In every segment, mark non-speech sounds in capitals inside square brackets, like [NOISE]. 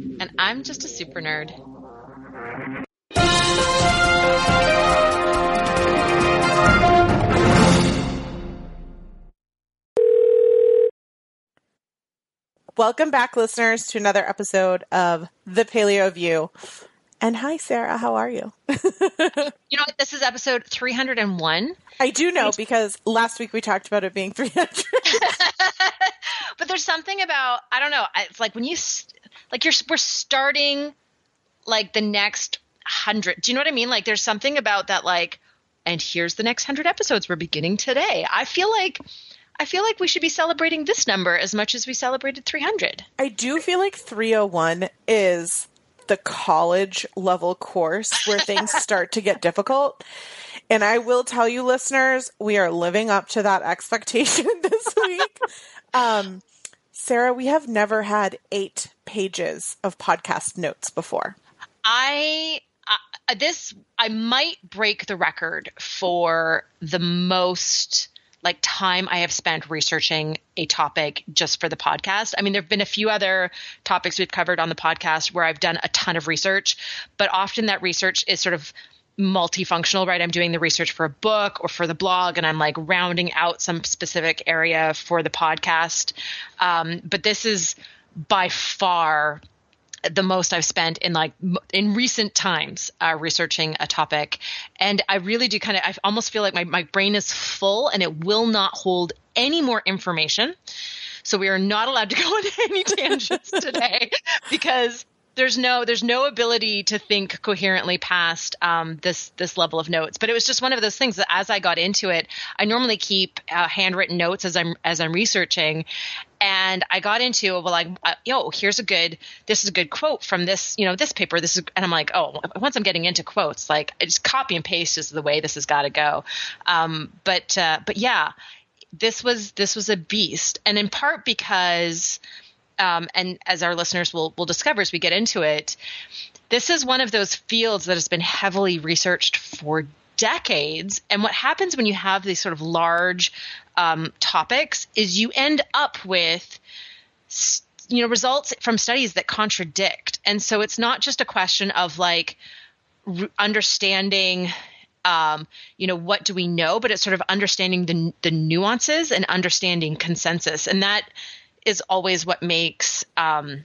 And I'm just a super nerd. Welcome back, listeners, to another episode of The Paleo View. And hi, Sarah. How are you? [LAUGHS] you know what? This is episode 301. I do know because last week we talked about it being 300. [LAUGHS] but there's something about, I don't know, it's like when you, like you're, we're starting like the next hundred. Do you know what I mean? Like there's something about that, like, and here's the next hundred episodes we're beginning today. I feel like I feel like we should be celebrating this number as much as we celebrated 300. I do feel like 301 is the college level course where things [LAUGHS] start to get difficult. And I will tell you, listeners, we are living up to that expectation [LAUGHS] this week. um, Sarah, we have never had eight pages of podcast notes before. I uh, this I might break the record for the most like time I have spent researching a topic just for the podcast. I mean, there have been a few other topics we've covered on the podcast where I've done a ton of research, but often that research is sort of multifunctional, right? I'm doing the research for a book or for the blog, and I'm like rounding out some specific area for the podcast. Um, but this is by far the most I've spent in like in recent times uh, researching a topic, and I really do kind of I almost feel like my my brain is full and it will not hold any more information. So we are not allowed to go [LAUGHS] on any tangents today because there's no there's no ability to think coherently past um, this this level of notes. But it was just one of those things that as I got into it, I normally keep uh, handwritten notes as I'm as I'm researching, and I got into well like uh, yo here's a good this is a good quote from this you know this paper this is and I'm like oh once I'm getting into quotes like just copy and paste is the way this has got to go. Um, but uh, but yeah, this was this was a beast, and in part because um, and as our listeners will will discover as we get into it, this is one of those fields that has been heavily researched for decades. And what happens when you have these sort of large um, topics is you end up with you know results from studies that contradict. And so it's not just a question of like understanding um, you know, what do we know? But it's sort of understanding the the nuances and understanding consensus, and that is always what makes um,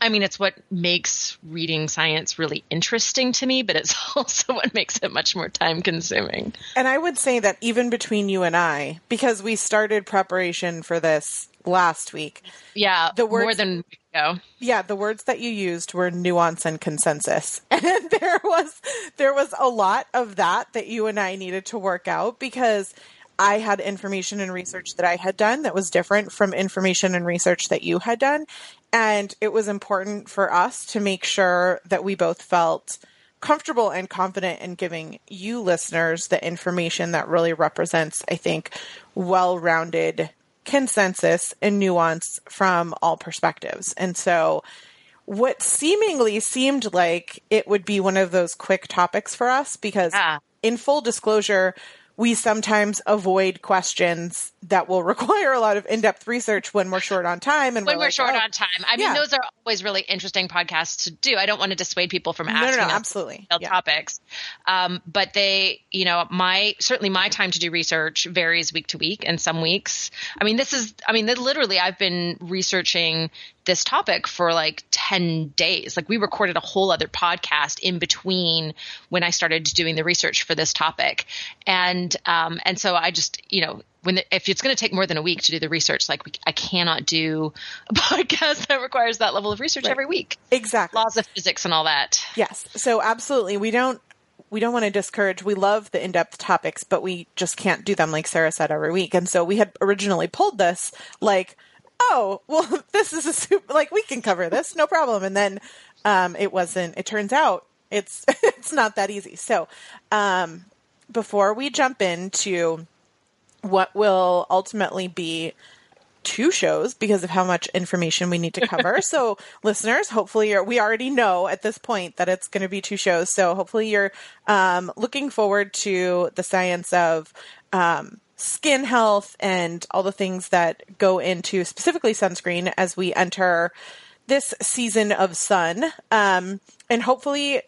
I mean, it's what makes reading science really interesting to me, but it's [LAUGHS] also what makes it much more time consuming. And I would say that even between you and I, because we started preparation for this last week. Yeah, the words, more than ago. Yeah, the words that you used were nuance and consensus. [LAUGHS] And there was there was a lot of that that you and I needed to work out because I had information and research that I had done that was different from information and research that you had done. And it was important for us to make sure that we both felt comfortable and confident in giving you listeners the information that really represents, I think, well rounded consensus and nuance from all perspectives. And so, what seemingly seemed like it would be one of those quick topics for us, because yeah. in full disclosure, we sometimes avoid questions that will [LAUGHS] require a lot of in-depth research when we're short on time and when we're, we're like, short oh. on time. I mean those are always really interesting podcasts to do. I don't want to dissuade people from asking no, no, no absolutely. yeah. topics. Um, but they you know my certainly my time to do research varies week to week and some weeks. I mean this is i mean literally i've been researching this topic for like 10 days. Like we recorded a whole other podcast in between when I started doing the research for this topic. And, um, and so I just, you know, when the, if it's going to take more than a week to do the research, like we, I cannot do a [LAUGHS] podcast that requires that level of research right. every week. Exactly. Laws of physics and all that. Yes. So absolutely. We don't, we don't want to discourage. We love the in-depth topics, but we just can't do them like Sarah said every week. And so we had originally pulled this like oh, well, [LAUGHS] this is a super, like we can cover this, no problem. And then um, it wasn't. It turns out it's [LAUGHS] it's not that easy. So, um, before we jump into what will ultimately be two shows because of how much information we need to cover. [LAUGHS] so, listeners, hopefully you're, we already know at this point that it's going to be two shows. So, hopefully you're um, looking forward to the science of um, skin health and all the things that go into specifically sunscreen as we enter this season of sun. Um, and hopefully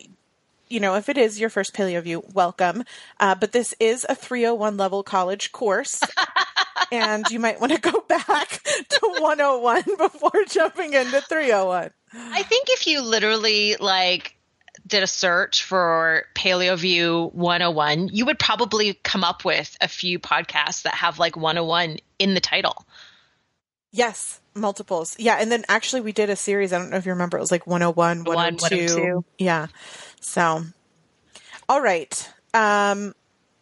you know, if it is your first Paleo View, welcome. Uh, but this is a 301 level college course. [LAUGHS] and you might want to go back [LAUGHS] to 101 before [LAUGHS] jumping into 301. I think if you literally like did a search for Paleo View 101, you would probably come up with a few podcasts that have like 101 in the title. Yes, multiples. Yeah, and then actually we did a series, I don't know if you remember, it was like 101, 102. 102. Yeah. So, all right. Um,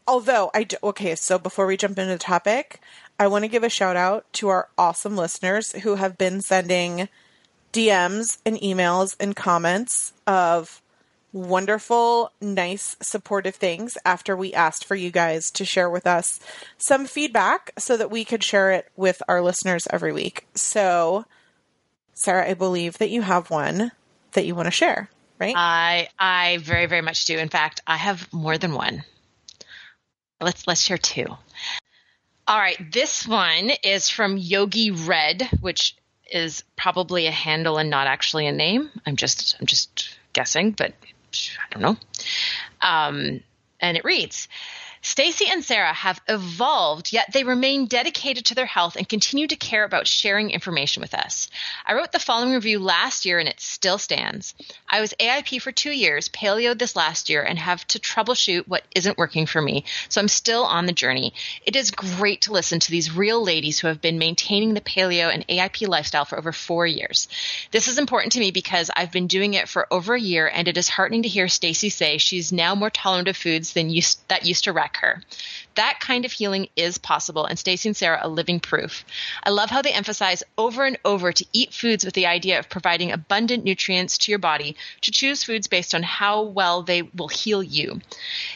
although I do, okay, so before we jump into the topic, I want to give a shout out to our awesome listeners who have been sending DMs and emails and comments of wonderful, nice, supportive things after we asked for you guys to share with us some feedback so that we could share it with our listeners every week. So, Sarah, I believe that you have one that you want to share right? I I very very much do. In fact, I have more than one. Let's let's share two. All right, this one is from Yogi Red, which is probably a handle and not actually a name. I'm just I'm just guessing, but I don't know. Um, and it reads. Stacy and Sarah have evolved, yet they remain dedicated to their health and continue to care about sharing information with us. I wrote the following review last year and it still stands. I was AIP for two years, paleo this last year, and have to troubleshoot what isn't working for me, so I'm still on the journey. It is great to listen to these real ladies who have been maintaining the paleo and AIP lifestyle for over four years. This is important to me because I've been doing it for over a year, and it is heartening to hear Stacy say she's now more tolerant of foods than used, that used to wreck her. That kind of healing is possible, and Stacy and Sarah are living proof. I love how they emphasize over and over to eat foods with the idea of providing abundant nutrients to your body, to choose foods based on how well they will heal you.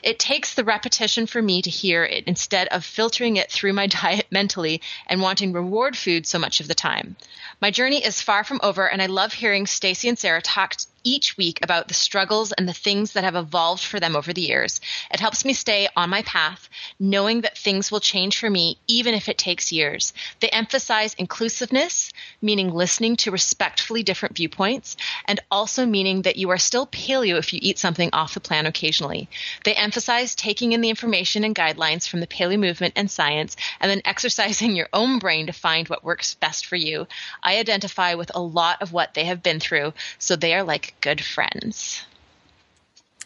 It takes the repetition for me to hear it instead of filtering it through my [LAUGHS] diet mentally and wanting reward food so much of the time. My journey is far from over, and I love hearing Stacy and Sarah talk each week about the struggles and the things that have evolved for them over the years. It helps me stay on my path, knowing that things will change for me even if it takes years. They emphasize inclusiveness, meaning listening to respectfully different viewpoints, and also meaning that you are still paleo if you eat something off the plan occasionally. They emphasize taking in the information and guidelines from the paleo movement and science, and then exercising your own brain to find what works best for you. I identify with a lot of what they have been through, so they are like good friends.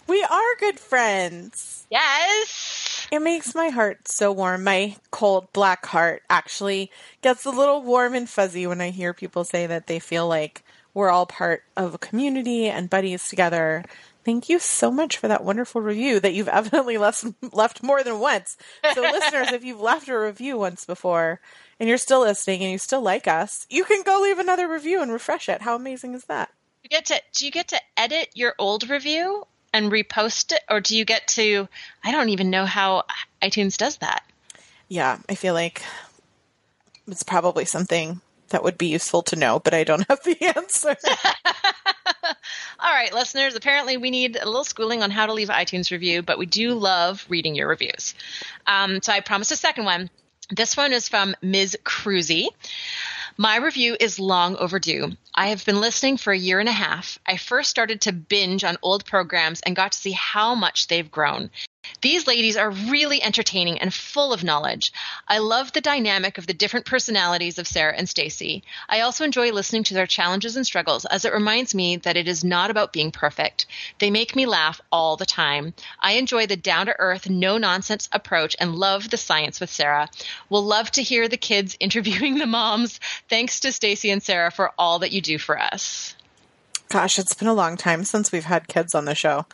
We are good friends. Yes. It makes my heart so warm. My cold black heart actually gets a little warm and fuzzy when I hear people say that they feel like we're all part of a community and buddies together. Thank you so much for that wonderful review that you've [LAUGHS] evidently left left more than once. So [LAUGHS] listeners, if you've left a review once before and you're still listening and you still like us, you can go leave another review and refresh it. How amazing is that? You get to do you get to edit your old review and repost it or do you get to I don't even know how iTunes does that. Yeah, I feel like it's probably something that would be useful to know, but I don't have the [LAUGHS] answer. [LAUGHS] All right, listeners, apparently we need a little schooling on how to leave iTunes review, but we do love reading your reviews. Um, so I promised a second one. This one is from Ms. Cruzy. My review is long overdue. I have been listening for a year and a half. I first started to binge on old programs and got to see how much they've grown. These ladies are really entertaining and full of knowledge. I love the dynamic of the different personalities of Sarah and Stacy. I also enjoy listening to their challenges and struggles as it reminds me that it is not about being perfect. They make me laugh all the time. I enjoy the down to earth, no nonsense approach and love the science with Sarah. We'll love to hear the kids [LAUGHS] interviewing the moms. Thanks to Stacy and Sarah for all that you do for us. Gosh, it's been a long time since we've had kids on the show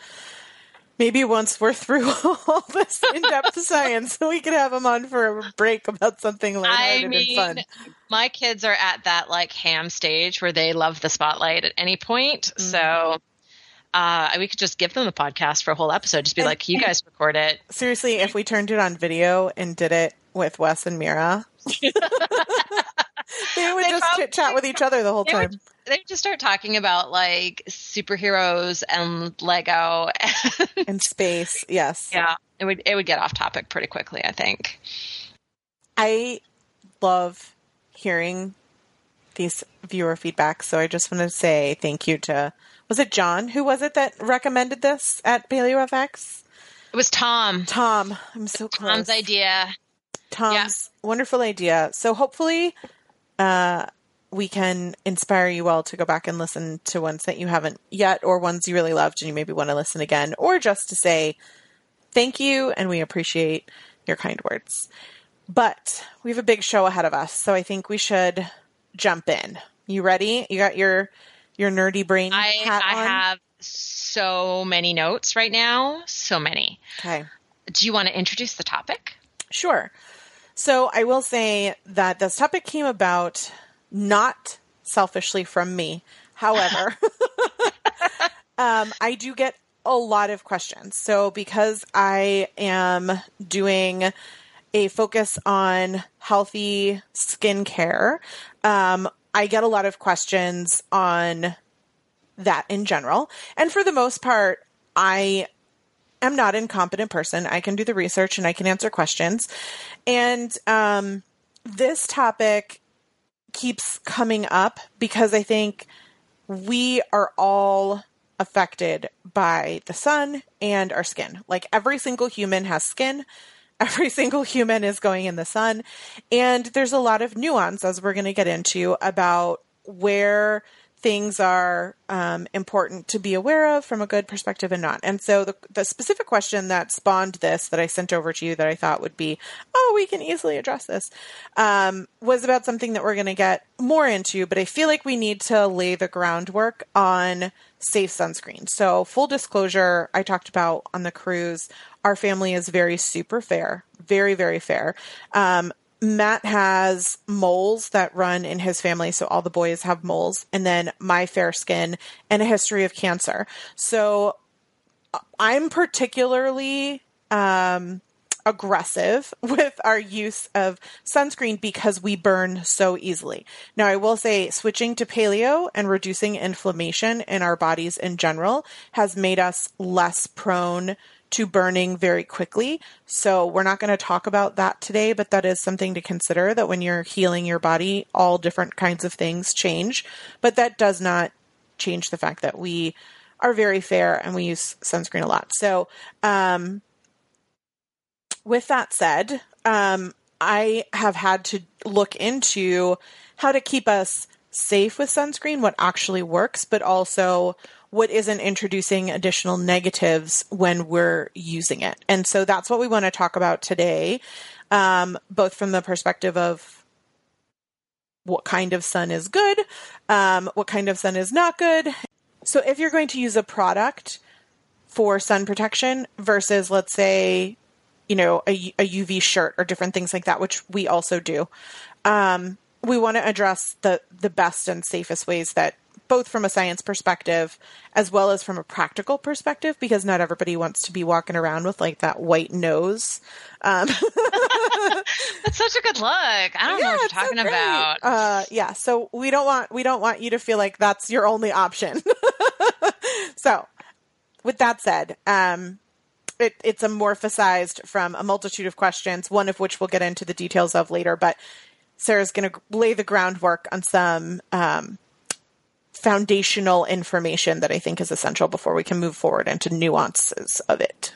maybe once we're through [LAUGHS] all this in-depth science, we could have them on for a break about something lighthearted I mean, and fun. My kids are at that like ham stage where they love the spotlight at any point. Mm-hmm. So Uh, we could just give them the podcast for a whole episode. Just be like, you guys record it. Seriously, if we turned it on video and did it with Wes and Mira, [LAUGHS] [LAUGHS] they would They just chit chat with each other the whole time. would, they would just start talking about like superheroes and Lego. and space, yes. yeah, it would it would get off topic pretty quickly. I think. I love hearing these viewer feedback. So I just want to say thank you to was it John? Who was it that recommended this at PaleoFX? It was Tom. Tom. I'm so close. Tom's idea. Tom's wonderful idea. So hopefully, uh, we can inspire you all to go back and listen to ones that you haven't yet, or ones you really loved and you maybe want to listen again, or just to say thank you and we appreciate your kind words. But we have a big show ahead of us, so I think we should jump in. You ready? You got your your nerdy brain I hat I on? have so many notes right now. So many. Okay. Do you want to introduce the topic? Sure. So I will say that this topic came about not selfishly from me. However, [LAUGHS] um, I do get a lot of questions. So because I am doing a focus on healthy skincare, um, I get a lot of questions on that in general. And for the most part, I am not an incompetent person. I can do the research and I can answer questions. And um, this topic keeps coming up because I think we are all affected by the sun and our skin. Like every single human has skin. [LAUGHS] Every single human is going in the sun. And there's a lot of nuance, as we're going to get into, about where things are um, important to be aware of from a good perspective and not. And so the, the specific question that spawned this that I sent over to you that I thought would be, oh, we can easily address this, um, was about something that we're going to get more into, but I feel like we need to lay the groundwork on safe sunscreen. So full disclosure, I talked about on the cruise, our family is very super fair, very, very fair. Um, Matt has moles that run in his family, so all the boys have moles, and then my fair skin and a history of cancer. So I'm particularly um, aggressive [LAUGHS] with our use of sunscreen because we burn so easily. Now, I will say switching to paleo and reducing inflammation in our bodies in general has made us less prone to burning very quickly. So we're not going to talk about that today, but that is something to consider that when you're healing your body, all different kinds of things change. But that does not change the fact that we are very fair and we use sunscreen a lot. So, um, with that said, um, I have had to look into how to keep us safe with sunscreen, what actually works, but also what isn't introducing additional negatives when we're using it. And so that's what we want to talk about today, um, both from the perspective of what kind of sun is good, um, what kind of sun is not good. So if you're going to use a product for sun protection versus, let's say, you know, a, a UV shirt or different things like that, which we also do. Um, we want to address the the best and safest ways that both from a science perspective as well as from a practical perspective because not everybody wants to be walking around with like that white nose um, [LAUGHS] That's such a good look. I don't know what you're it's so talking about. Uh, yeah, so we don't want we don't want you to feel like that's your only option. [LAUGHS] so, with that said, um, it, it's amorphosized from a multitude of questions, one of which we'll get into the details of later. But Sarah's going to lay the groundwork on some um, foundational information that I think is essential before we can move forward into nuances of it.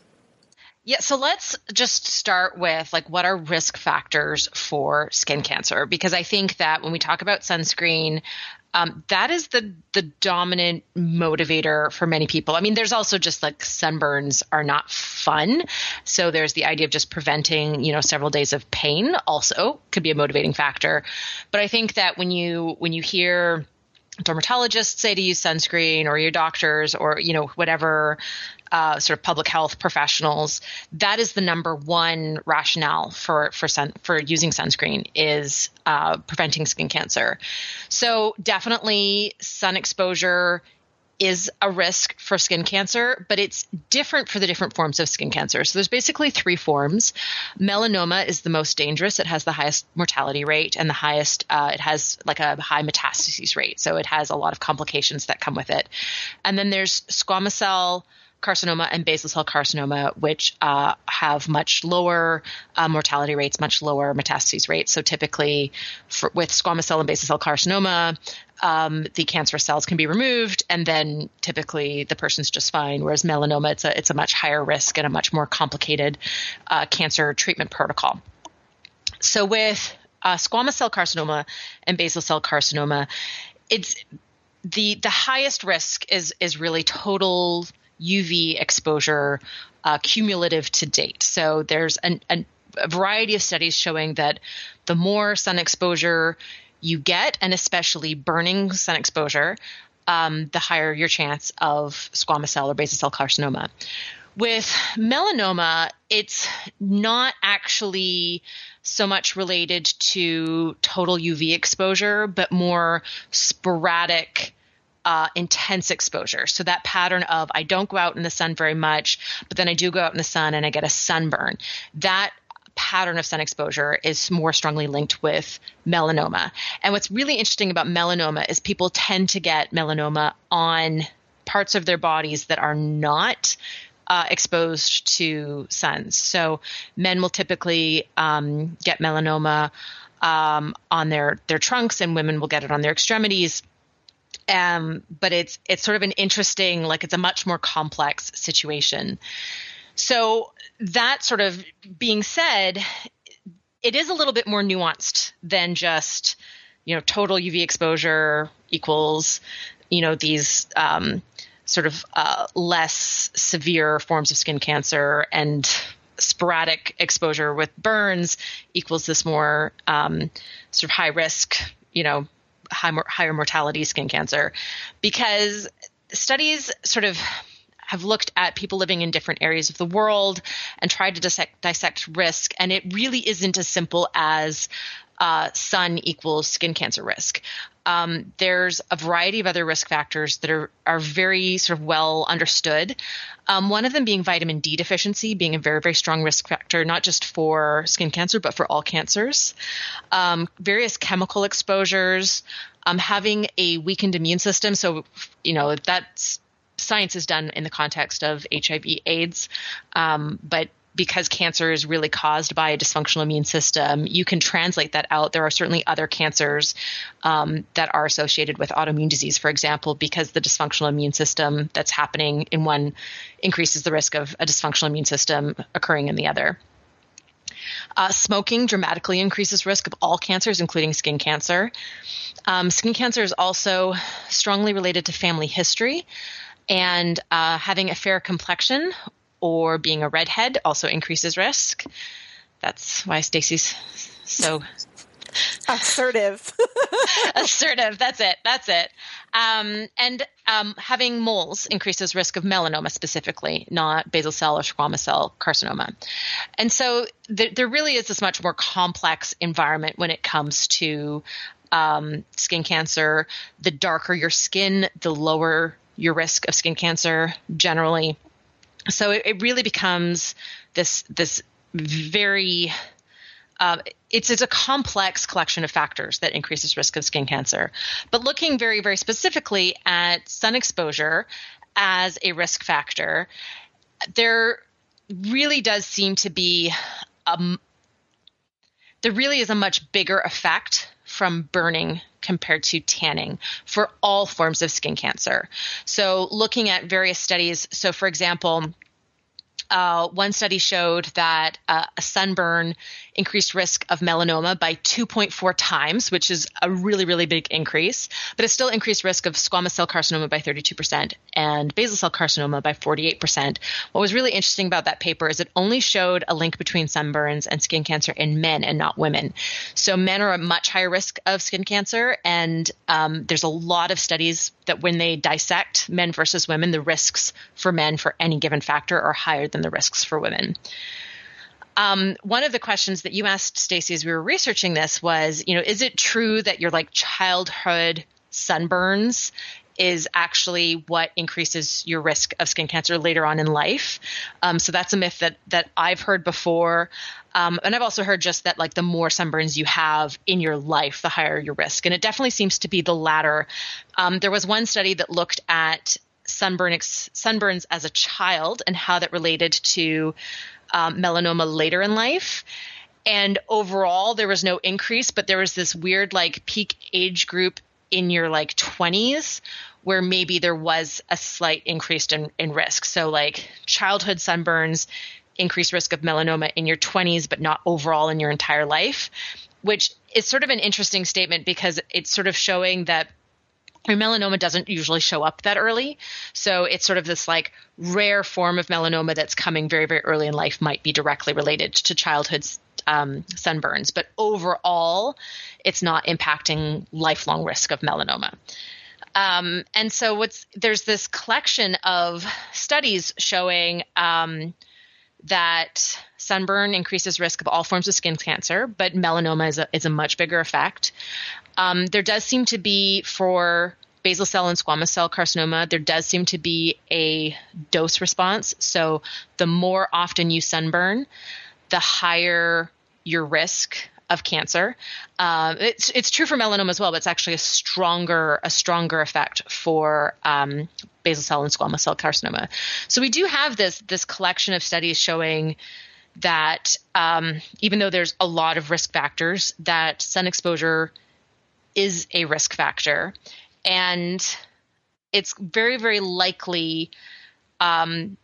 Yeah, so let's just start with like what are risk factors for skin cancer because I think that when we talk about sunscreen um, that is the the dominant motivator for many people. I mean, there's also just like sunburns are not fun, so there's the idea of just preventing, you know, several days of pain. Also, could be a motivating factor. But I think that when you when you hear dermatologists say to use sunscreen or your doctors or you know whatever uh, sort of public health professionals that is the number one rationale for for sun for using sunscreen is uh, preventing skin cancer. So definitely sun exposure is a risk for skin cancer, but it's different for the different forms of skin cancer. So there's basically three forms. Melanoma is the most dangerous. It has the highest mortality rate and the highest, uh, it has like a high metastases rate. So it has a lot of complications that come with it. And then there's squamous cell carcinoma and basal cell carcinoma, which uh, have much lower uh, mortality rates, much lower metastases rates. So typically, for, with squamous cell and basal cell carcinoma, um, the cancerous cells can be removed, and then typically the person's just fine. Whereas melanoma, it's a it's a much higher risk and a much more complicated uh, cancer treatment protocol. So with uh, squamous cell carcinoma and basal cell carcinoma, it's the the highest risk is is really total UV exposure uh, cumulative to date. So there's an, an, a variety of studies showing that the more sun exposure you get, and especially burning sun exposure, um, the higher your chance of squamous cell or basal cell carcinoma. With melanoma, it's not actually so much related to total UV exposure, but more sporadic uh, intense exposure. So that pattern of I don't go out in the sun very much, but then I do go out in the sun and I get a sunburn. That pattern of sun exposure is more strongly linked with melanoma. And what's really interesting about melanoma is people tend to get melanoma on parts of their bodies that are not uh, exposed to suns. So men will typically um, get melanoma um, on their their trunks, and women will get it on their extremities. Um, but it's it's sort of an interesting, like it's a much more complex situation. So that sort of being said, it is a little bit more nuanced than just you know total UV exposure equals you know these um, sort of uh, less severe forms of skin cancer and sporadic exposure with burns equals this more um, sort of high risk you know high, higher mortality skin cancer. Because studies sort of have looked at people living in different areas of the world and tried to dissect, dissect risk, and it really isn't as simple as uh, sun equals skin cancer risk. Um, there's a variety of other risk factors that are are very sort of well understood. Um, one of them being vitamin D deficiency, being a very very strong risk factor, not just for skin cancer but for all cancers. Um, various chemical exposures, um, having a weakened immune system. So you know that's science is done in the context of HIV/AIDS, um, but because cancer is really caused by a dysfunctional immune system, you can translate that out. There are certainly other cancers um, that are associated with autoimmune disease, for example, because the dysfunctional immune system that's happening in one increases the risk of a dysfunctional immune system occurring in the other. Uh, smoking dramatically increases risk of all cancers, including skin cancer. Um, skin cancer is also strongly related to family history, and uh, having a fair complexion or being a redhead also increases risk. That's why Stacy's so assertive. [LAUGHS] assertive. That's it. That's it. Um, and um, having moles increases risk of melanoma specifically, not basal cell or squamous cell carcinoma. And so th- there really is this much more complex environment when it comes to um, skin cancer. The darker your skin, the lower your risk of skin cancer generally so it, it really becomes this this very uh, it's it's a complex collection of factors that increases risk of skin cancer. But looking very very specifically at sun exposure as a risk factor, there really does seem to be um, there really is a much bigger effect from burning compared to tanning for all forms of skin cancer. So, looking at various studies, so for example, uh, one study showed that uh, a sunburn increased risk of melanoma by 2.4 times, which is a really, really big increase, but it still increased risk of squamous cell carcinoma by 32% and basal cell carcinoma by 48%. What was really interesting about that paper is it only showed a link between sunburns and skin cancer in men and not women. So men are a much higher risk of skin cancer, and um, there's a lot of studies that when they dissect men versus women, the risks for men for any given factor are higher than the risks for women. Um, one of the questions that you asked Stacy as we were researching this was, you know, is it true that your like childhood sunburns is actually what increases your risk of skin cancer later on in life. Um, so that's a myth that that I've heard before. Um, and I've also heard just that like the more sunburns you have in your life, the higher your risk. And it definitely seems to be the latter. Um, there was one study that looked at sunburn ex- sunburns as a child and how that related to um, melanoma later in life. And overall, there was no increase, but there was this weird like peak age group in your like 20s where maybe there was a slight increase in, in risk. So, like childhood sunburns, increased risk of melanoma in your 20s, but not overall in your entire life, which is sort of an interesting statement because it's sort of showing that your melanoma doesn't usually show up that early. So it's sort of this like rare form of melanoma that's coming very, very early in life might be directly related to childhood um, sunburns. But overall, it's not impacting lifelong risk of melanoma. Um, and so what's there's this collection of studies showing um, that sunburn increases risk of all forms of skin cancer, but melanoma is a, is a much bigger effect. Um, there does seem to be for basal cell and squamous cell carcinoma, there does seem to be a dose response. So the more often you sunburn, the higher your risk of cancer. Um, it's it's true for melanoma as well, but it's actually a stronger a stronger effect for um, basal cell and squamous cell carcinoma. So we do have this this collection of studies showing that um, even though there's a lot of risk factors, that sun exposure is a risk factor, and it's very very likely um,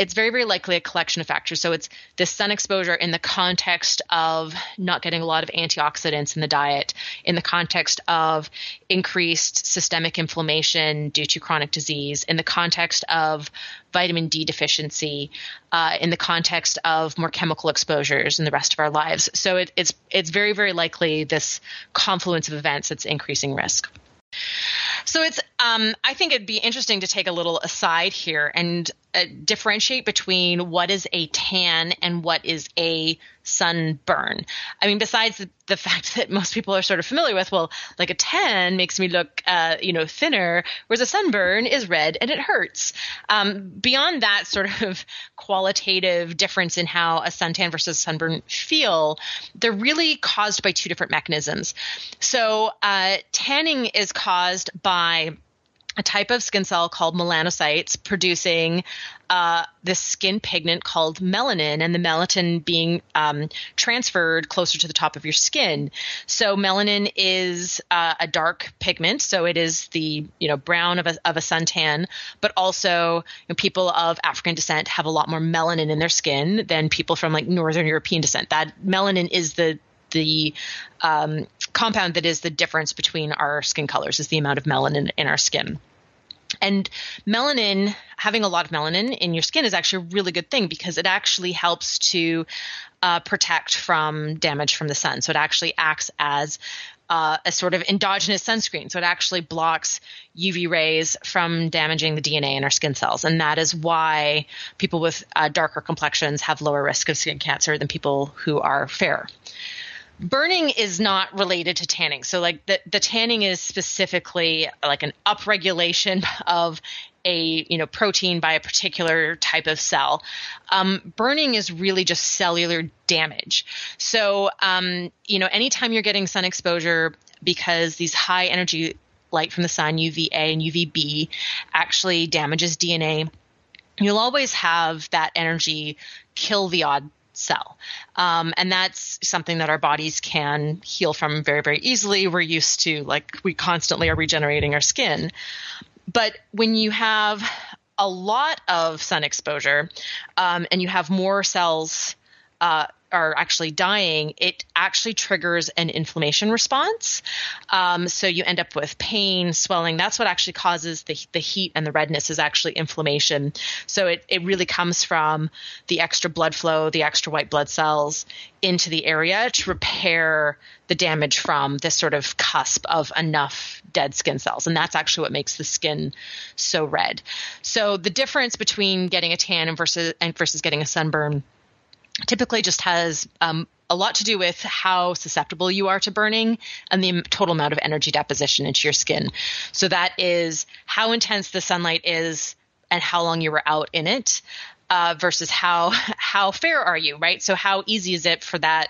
it's very, very likely a collection of factors. So it's the sun exposure in the context of not getting a lot of antioxidants in the diet, in the context of increased systemic inflammation due to chronic disease, in the context of vitamin D deficiency, uh, in the context of more chemical exposures in the rest of our lives. So it, it's it's very, very likely this confluence of events that's increasing risk. So it's um, I think it'd be interesting to take a little aside here and uh, differentiate between what is a tan and what is a sunburn. I mean, besides the, the, fact [LAUGHS] that most people are sort of familiar with, well, like a tan makes me look, uh, you know, thinner, whereas a sunburn is red and it hurts. Um, beyond that sort of [LAUGHS] qualitative difference in how a suntan versus sunburn feel, they're really caused by two different mechanisms. So, uh, tanning is caused by a type of skin cell called melanocytes producing uh, this skin pigment called melanin, and the melanin being um, transferred closer to the top of your skin. So melanin is uh, a dark pigment, so it is the you know brown of a, of a suntan, but also you know, people of African descent have a lot more melanin in their skin than people from like Northern European descent. That melanin is the the um, compound that is the difference between our skin colors is the amount of melanin in our skin. And melanin, having a lot of melanin in your skin is actually a really good thing because it actually helps to uh, protect from damage from the sun. So it actually acts as uh, a sort of endogenous sunscreen. So it actually blocks UV rays from damaging the DNA in our skin cells. And that is why people with uh, darker complexions have lower risk of skin cancer than people who are fair burning is not related to tanning. So like the, the tanning is specifically like an upregulation [LAUGHS] of a you know protein by a particular type of cell. Um, burning is really just cellular damage. So um, you know anytime you're getting sun exposure because these high energy light from the sun UVA and UVB actually damages DNA. You'll always have that energy kill the odd cell. Um, and that's something that our bodies can heal from very, very easily. We're used to, like, we constantly are regenerating our skin. But when you have a lot of sun exposure um, and you have more cells uh, are actually dying, it actually triggers an inflammation response. Um, so you end up with pain, swelling. That's what actually causes the, the heat and the redness is actually inflammation. So it, it really comes from the extra blood flow, the extra white blood cells into the area to repair the damage from this sort of cusp of enough dead skin cells. And that's actually what makes the skin so red. So the difference between getting a tan and versus, and versus getting a sunburn typically just has um, a lot to do with how susceptible you are to burning and the total amount of energy deposition into your skin. So that is how intense the sunlight is and how long you were out in it uh, versus how [LAUGHS] how fair are you, right? So how easy is it for that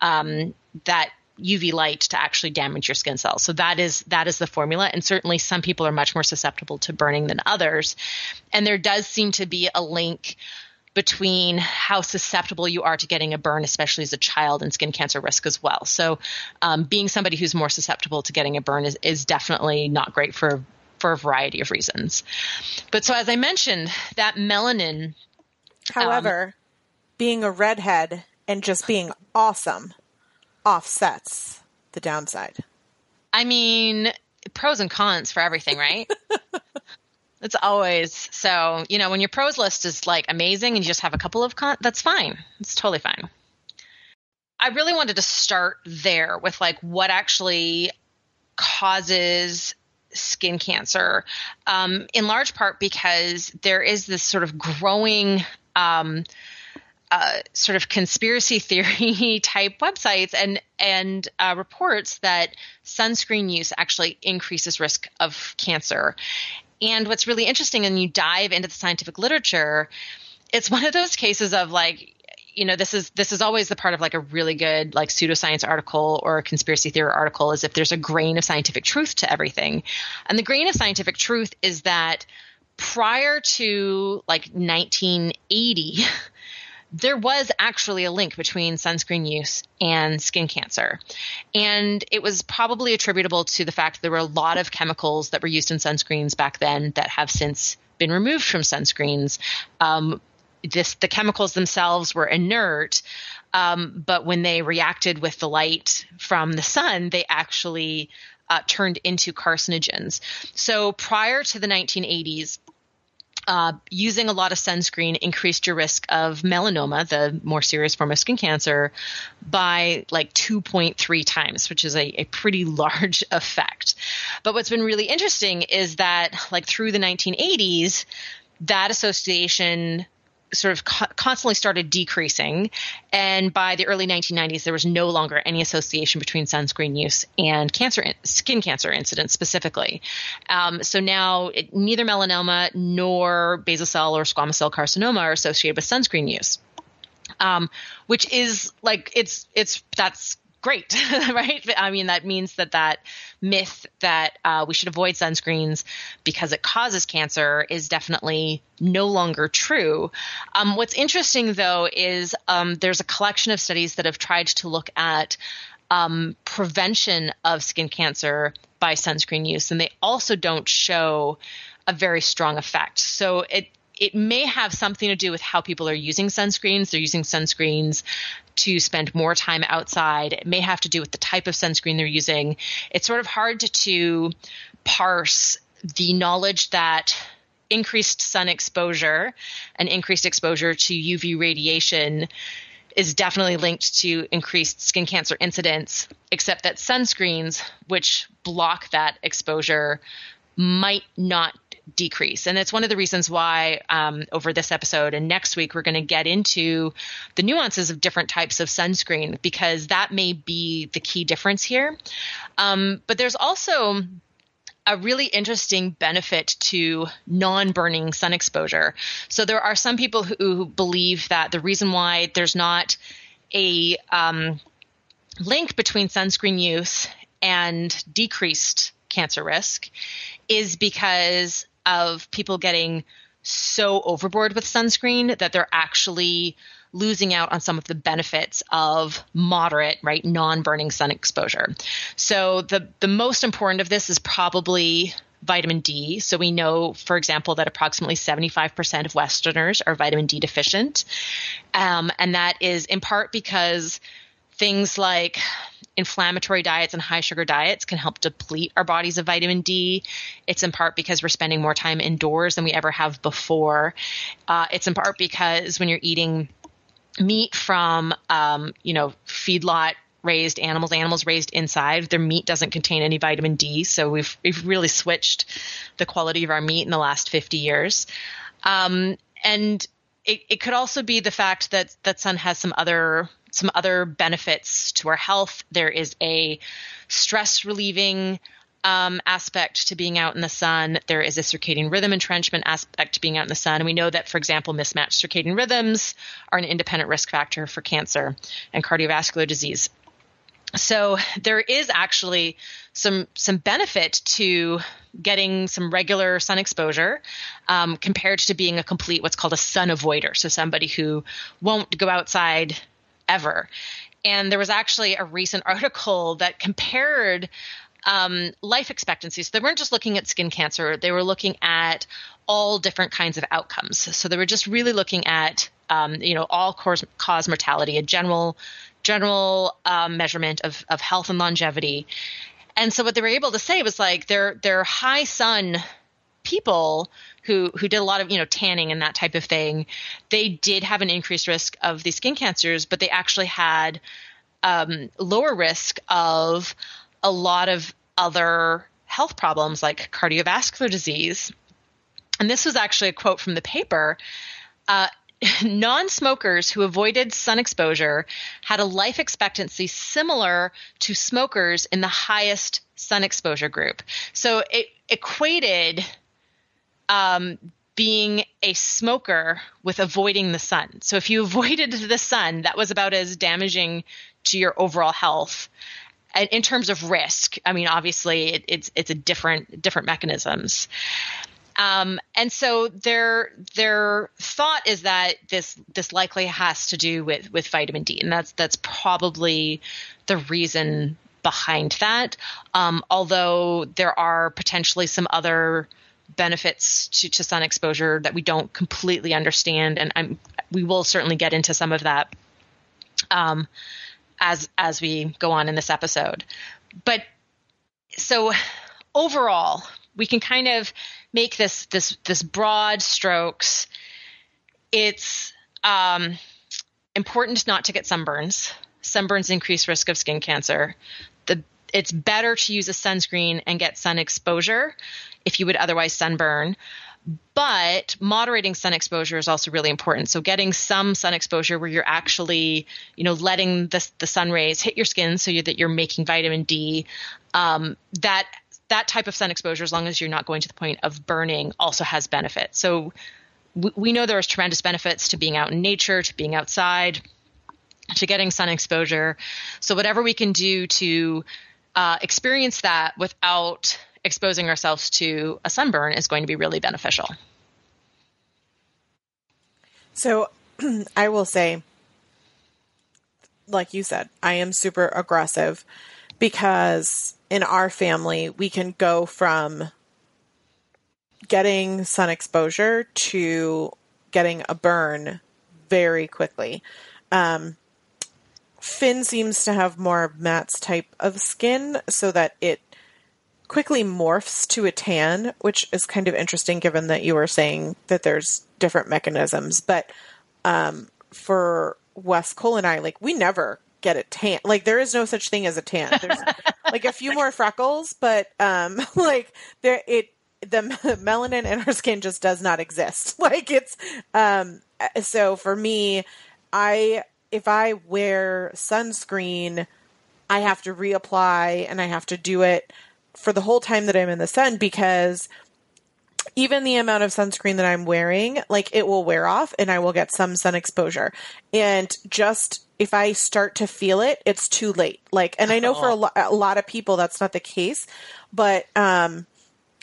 um, that UV light to actually damage your skin cells. So that is that is the formula and certainly some people are much more susceptible to burning than others. And there does seem to be a link between how susceptible you are to getting a burn, especially as a child, and skin cancer risk as well. So, um, being somebody who's more susceptible to getting a burn is, is definitely not great for for a variety of reasons. But so, as I mentioned, that melanin. However, um, being a redhead and just being awesome offsets the downside. I mean, pros and cons for everything, right? [LAUGHS] It's always so, you know, when your pros list is like amazing and you just have a couple of con, that's fine. It's totally fine. I really wanted to start there with like what actually causes skin cancer, um, in large part because there is this sort of growing. Um, uh, sort of conspiracy [LAUGHS] theory type websites and and uh, reports that sunscreen use actually increases risk of cancer, and what's really interesting, and you dive into the scientific literature, it's one of those cases of like, you know, this is this is always the part of like a really good like pseudoscience article or a conspiracy theory article is if there's a grain of scientific truth to everything. And the grain of scientific truth is that prior to like 1980 [LAUGHS] there was actually a link between sunscreen use and skin cancer. And it was probably attributable to the fact that there were a lot of chemicals that were used in sunscreens back then that have since been removed from sunscreens. Um, this, the chemicals themselves were inert, um, but when they reacted with the light from the sun, they actually uh, turned into carcinogens. So prior to the 1980s, uh, using a lot of sunscreen increased your risk of melanoma, the more serious form of skin cancer, by like 2.3 times, which is a, a pretty [LAUGHS] large effect. But what's been really interesting is that, like, through the 1980s, that association sort of co- constantly started decreasing. And by the early 1990s, there was no longer any association between sunscreen use and cancer, skin cancer incidents specifically. Um, so now it, neither melanoma nor basal cell or squamous cell carcinoma are associated with sunscreen use. Um, which is like it's it's that's great, [LAUGHS] right? I mean, that means that that myth that uh, we should avoid sunscreens because it causes cancer is definitely no longer true. Um, what's interesting, though, is um, there's a collection of studies that have tried to look at um, prevention of skin cancer by sunscreen use, and they also don't show a very strong effect. So it it may have something to do with how people are using sunscreens. They're using sunscreens to spend more time outside. It may have to do with the type of sunscreen they're using. It's sort of hard to parse the knowledge that increased sun exposure and increased exposure to UV radiation is definitely linked to increased skin cancer incidence, except that sunscreens, which block that exposure, might not decrease. And that's one of the reasons why um, over this episode and next week, we're going to get into the nuances of different types of sunscreen because that may be the key difference here. Um, but there's also a really interesting benefit to non burning sun exposure. So there are some people who, believe that the reason why there's not a um, link between sunscreen use and decreased cancer risk is because of people getting so overboard with sunscreen that they're actually losing out on some of the benefits of moderate, right, non-burning sun exposure. So the the most important of this is probably vitamin D. So we know, for example, that approximately 75% of Westerners are vitamin D deficient. Um, and that is in part because things like inflammatory diets and high sugar diets can help deplete our bodies of vitamin D. It's in part because we're spending more time indoors than we ever have before. Uh, it's in part because when you're eating meat from, um, you know, feedlot raised animals, animals raised inside, their meat doesn't contain any vitamin D. So we've we've really switched the quality of our meat in the last 50 years. Um, and it, it could also be the fact that that sun has some other some other benefits to our health. There is a stress relieving um, aspect to being out in the sun. There is a circadian rhythm entrainment aspect to being out in the sun. And we know that, for example, mismatched circadian rhythms are an independent risk factor for cancer and cardiovascular disease. So there is actually some some benefit to getting some regular sun exposure um, compared to being a complete what's called a sun avoider. So somebody who won't go outside ever. And there was actually a recent [LAUGHS] article that compared um, life expectancy. So they weren't just looking at skin cancer, they were looking at all different kinds of outcomes. So they were just really looking at, um, you know, all cause, cause mortality, a general general um, measurement of, of health and longevity. And so what they were able to say was like they're they're high sun people who who did a lot of you know tanning and that type of thing, they did have an increased risk of these skin cancers, but they actually had um, lower risk of a lot of other health problems like cardiovascular disease. And this was actually a quote from the paper. Uh, [LAUGHS] non smokers who avoided sun exposure had a life expectancy similar to smokers in the highest sun exposure group. So it equated um, being a smoker with avoiding the sun. So if you [LAUGHS] avoided the sun, that was about as damaging to your overall health And in terms of risk, I mean, obviously it, it's it's a different different mechanisms. Um, and so their their thought is that this this likely has to do with with vitamin D, and that's that's probably the reason behind that. Um, although there are potentially some other benefits to, to sun exposure that we don't completely understand, and I'm we will certainly get into some of that. Um, as as we go on in this episode. But so overall, we can kind of make this this this broad strokes. It's um, important not to get sunburns. Sunburns increase risk of skin cancer. It's better to use a sunscreen and get sun exposure if you would otherwise sunburn. But moderating sun exposure is also really important. So getting some sun exposure where you're actually you know letting the, the sun rays hit your skin so you, that you're making vitamin d um, that that type of sun exposure as long as you're not going to the point of burning also has benefits. so we, we know there's tremendous benefits to being out in nature to being outside to getting sun exposure. So whatever we can do to uh, experience that without exposing ourselves to a sunburn is going to be really beneficial. So [CLEARS THROAT] I will say, like you said, I am super aggressive because in our family, we can go from getting sun exposure to getting a burn very quickly. Um, Finn seems to have more of Matt's type of skin so that it quickly morphs to a tan, which is kind of interesting given that you were saying that there's different mechanisms. But um, for Wes Cole and I, like we never get a tan. Like there is no such thing as a tan. There's [LAUGHS] like a few more freckles, but um, [LAUGHS] like there it the melanin in our skin just does not exist. [LAUGHS] Like it's um, so for me, I if I wear sunscreen, I have to reapply and I have to do it for the whole time that I'm in the sun because even the amount of sunscreen that I'm wearing, like it will wear off and I will get some sun exposure. And just if I start to feel it, it's too late. Like, and I know for a, lo- a lot of people that's not the case, but, um,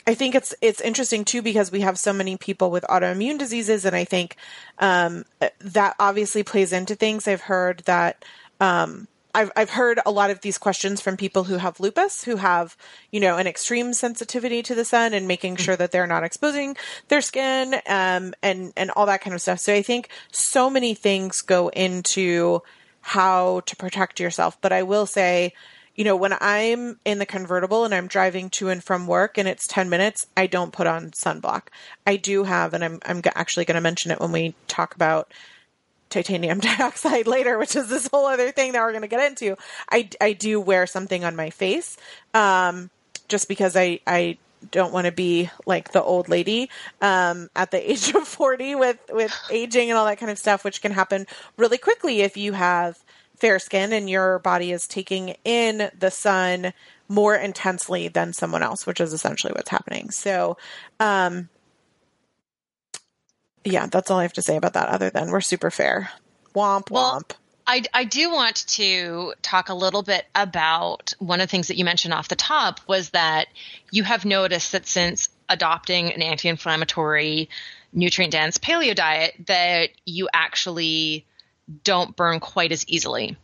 I think it's it's interesting too because we have so many people with autoimmune diseases, and I think um, that obviously plays into things. I've heard that um, I've I've heard a lot of these questions from people who have lupus, who have you know an extreme sensitivity to the sun, and making sure that they're not exposing their skin, um, and and all that kind of stuff. So I think so many things go into how to protect yourself. But I will say, you know, when I'm in the convertible and I'm driving to and from work and it's 10 minutes, I don't put on sunblock. I do have, and I'm, I'm actually going to mention it when we talk about titanium [LAUGHS] dioxide later, which is this whole other thing that we're going to get into. I, I do wear something on my face, um, just because I, I don't want to be like the old lady um, at the [LAUGHS] age of 40 with, with aging and all that kind of stuff, which can happen really quickly if you have fair skin and your body is taking in the sun more intensely than someone else, which is essentially what's happening. So, um, yeah, that's all I have to say about that, other than we're super fair. Womp Well, womp. I, I do want to talk a little bit about one of the things that you mentioned off the top was that you have noticed that since adopting an anti-inflammatory nutrient dense paleo diet that you actually don't burn quite as easily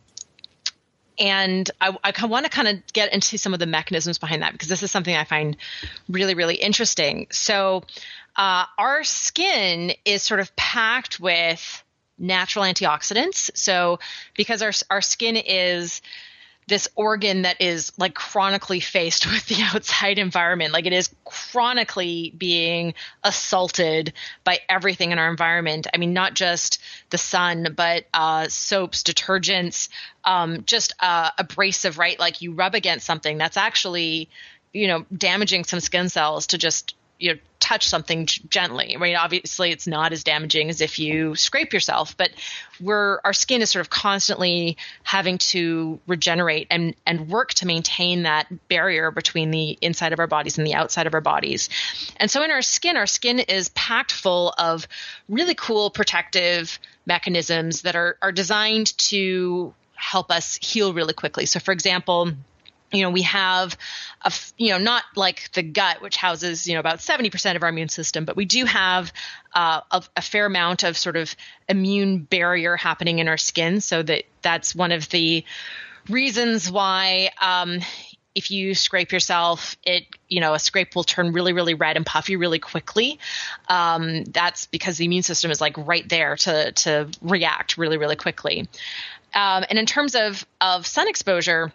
and I, I want to kind of get into some of the mechanisms behind that because this is something I find really, really interesting. So, uh, our skin is sort of packed with natural antioxidants. So, because our our skin is this organ that is like chronically faced [LAUGHS] with the outside environment. Like it is chronically being assaulted by everything in our environment. I mean, not just the sun, but uh, soaps, detergents, um, just uh, abrasive, right? Like you rub against something that's actually, you know, damaging some skin cells to just you know touch something gently. Mean, obviously, it's not as damaging as if you scrape yourself, but we're our skin is sort of constantly having to regenerate and and work to maintain that barrier between the inside of our bodies and the outside of our bodies. And so, in our skin, our skin is packed full of really cool protective mechanisms that are are designed to help us heal really quickly. So, for example you know, we have a, you know, not like the gut, which houses, you know, about 70% of our immune system, but we do have uh, a, a, fair amount of sort of immune barrier happening in our skin. So that that's one of the reasons why, um, if you scrape yourself, it you know a scrape will turn really really red and puffy really quickly. Um, that's because the immune system is like right there to to react really really quickly. Um, and in terms of of sun exposure,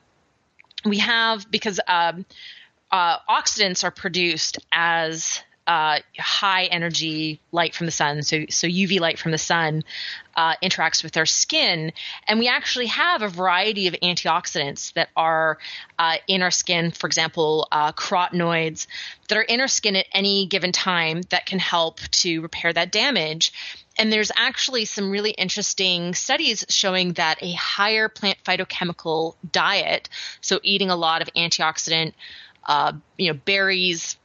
we have because um, uh, oxidants are produced as uh, high energy light from the sun, so so UV light from the sun uh, interacts with our skin, and we actually have a variety of antioxidants that are uh, in our skin. For example, uh, carotenoids that are in our skin at any given time that can help to repair that damage. And there's actually some really interesting studies showing that a higher plant phytochemical diet, so eating a lot of antioxidant, uh, you know, berries,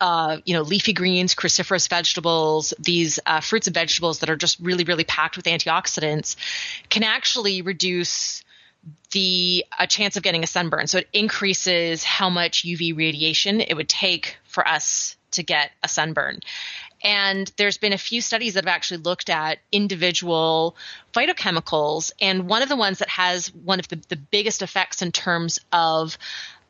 uh, you know, leafy greens, cruciferous vegetables, these uh, fruits and vegetables that are just really, really packed with antioxidants, can actually reduce the a chance of getting a sunburn. So it increases how much UV radiation it would take for us to get a sunburn. And there's been a few studies that have actually looked at individual phytochemicals. And one of the ones that has one of the, the biggest effects in terms of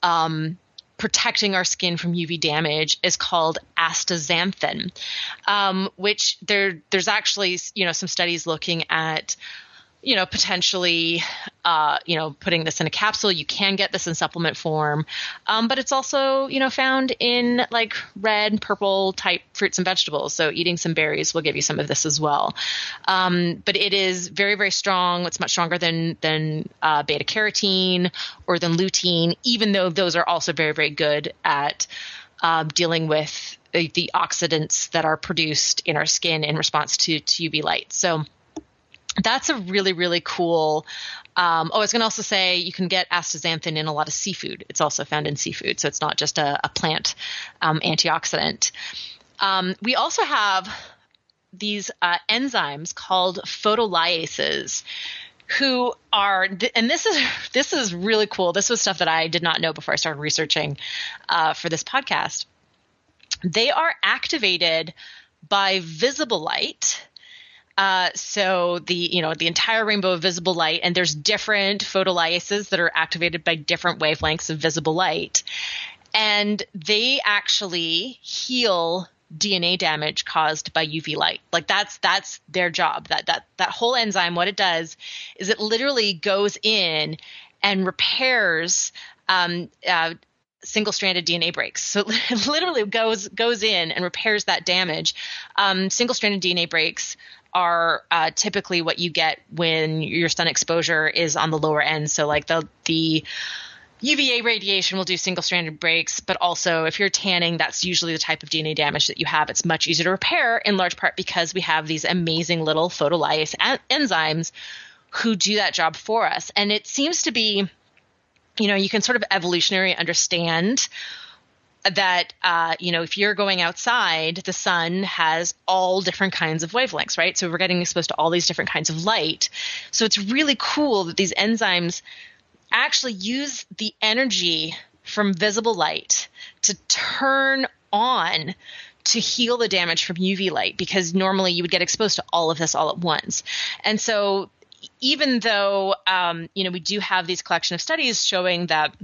um, protecting our skin from UV damage is called astaxanthin, um, which there there's actually you know some studies looking at you know, potentially, uh, you know, putting this in a capsule. You can get this in supplement form, um, but it's also, you know, found in like red, purple type fruits and vegetables. So eating some berries will give you some of this as well. Um, but it is very, very strong. It's much stronger than than uh, beta carotene or than lutein, even though those are also very, very good at uh, dealing with the, the oxidants that are produced in our skin in response to, to UV light. So that's a really really cool um, oh i was going to also say you can get astaxanthin in a lot of seafood. It's also found in seafood so it's not just a, a plant um, antioxidant. Um, we also have these uh, enzymes called photolyases who are and this is this is really cool. This was stuff that i did not know before i started researching uh, for this podcast. They are activated by visible light uh, so the you know the entire rainbow of visible light, and there's different photolyases that are activated by different wavelengths of visible light, and they actually heal DNA damage caused by UV light. Like that's that's their job. That that that whole enzyme, what it does is it literally goes in and repairs um, uh, single-stranded DNA breaks. So [LAUGHS] it literally goes goes in and repairs that damage. Um, single-stranded DNA breaks are uh, typically what you get when your sun exposure is on the lower end. So like the the UVA radiation will do single stranded breaks, but also if you're tanning, that's usually the type of DNA damage that you have. It's much easier to repair in large part because we have these amazing little photolyase enzymes who do that job for us. And it seems to be, you know, you can sort of evolutionary understand that uh, you know if you're going outside the sun has all different kinds of wavelengths right so we're getting exposed to all these different kinds of light so it's really cool that these enzymes actually use the energy from visible light to turn on to heal the damage from UV light because normally you would get exposed to all of this all at once. And so even though um, you know we do have these collection of studies showing that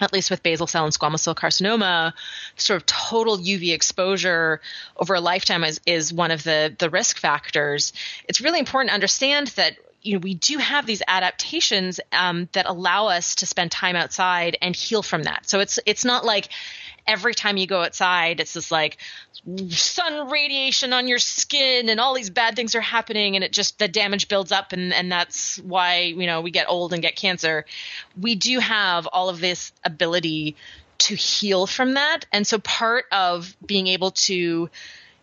at least with basal cell and squamous cell carcinoma, sort of total UV exposure over a lifetime is, is one of the, the risk factors. It's really important to understand that you know we do have these adaptations um, that allow us to spend time outside and heal from that. So it's it's not like every time you go outside, it's just like sun radiation on your skin and all these bad things are happening and it just the damage builds up and, and that's why, you know, we get old and get cancer. We do have all of this ability to heal from that. And so part of being able to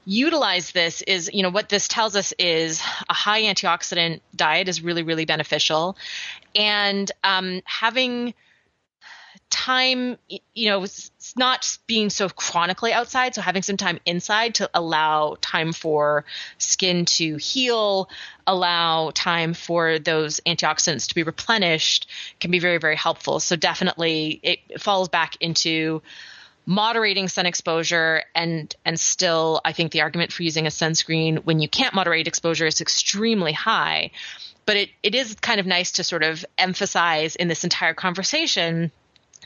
utilize this is you know what this tells us is a high antioxidant diet is really really beneficial and um, having time, you know, it's not being so chronically outside, so having some time inside to allow time for skin to heal, allow time for those antioxidants to be replenished can be very, very helpful. So definitely it falls back into moderating sun exposure and and still I think the argument for using a sunscreen when you can't moderate exposure is extremely high. But it, it is kind of nice to sort of emphasize in this entire conversation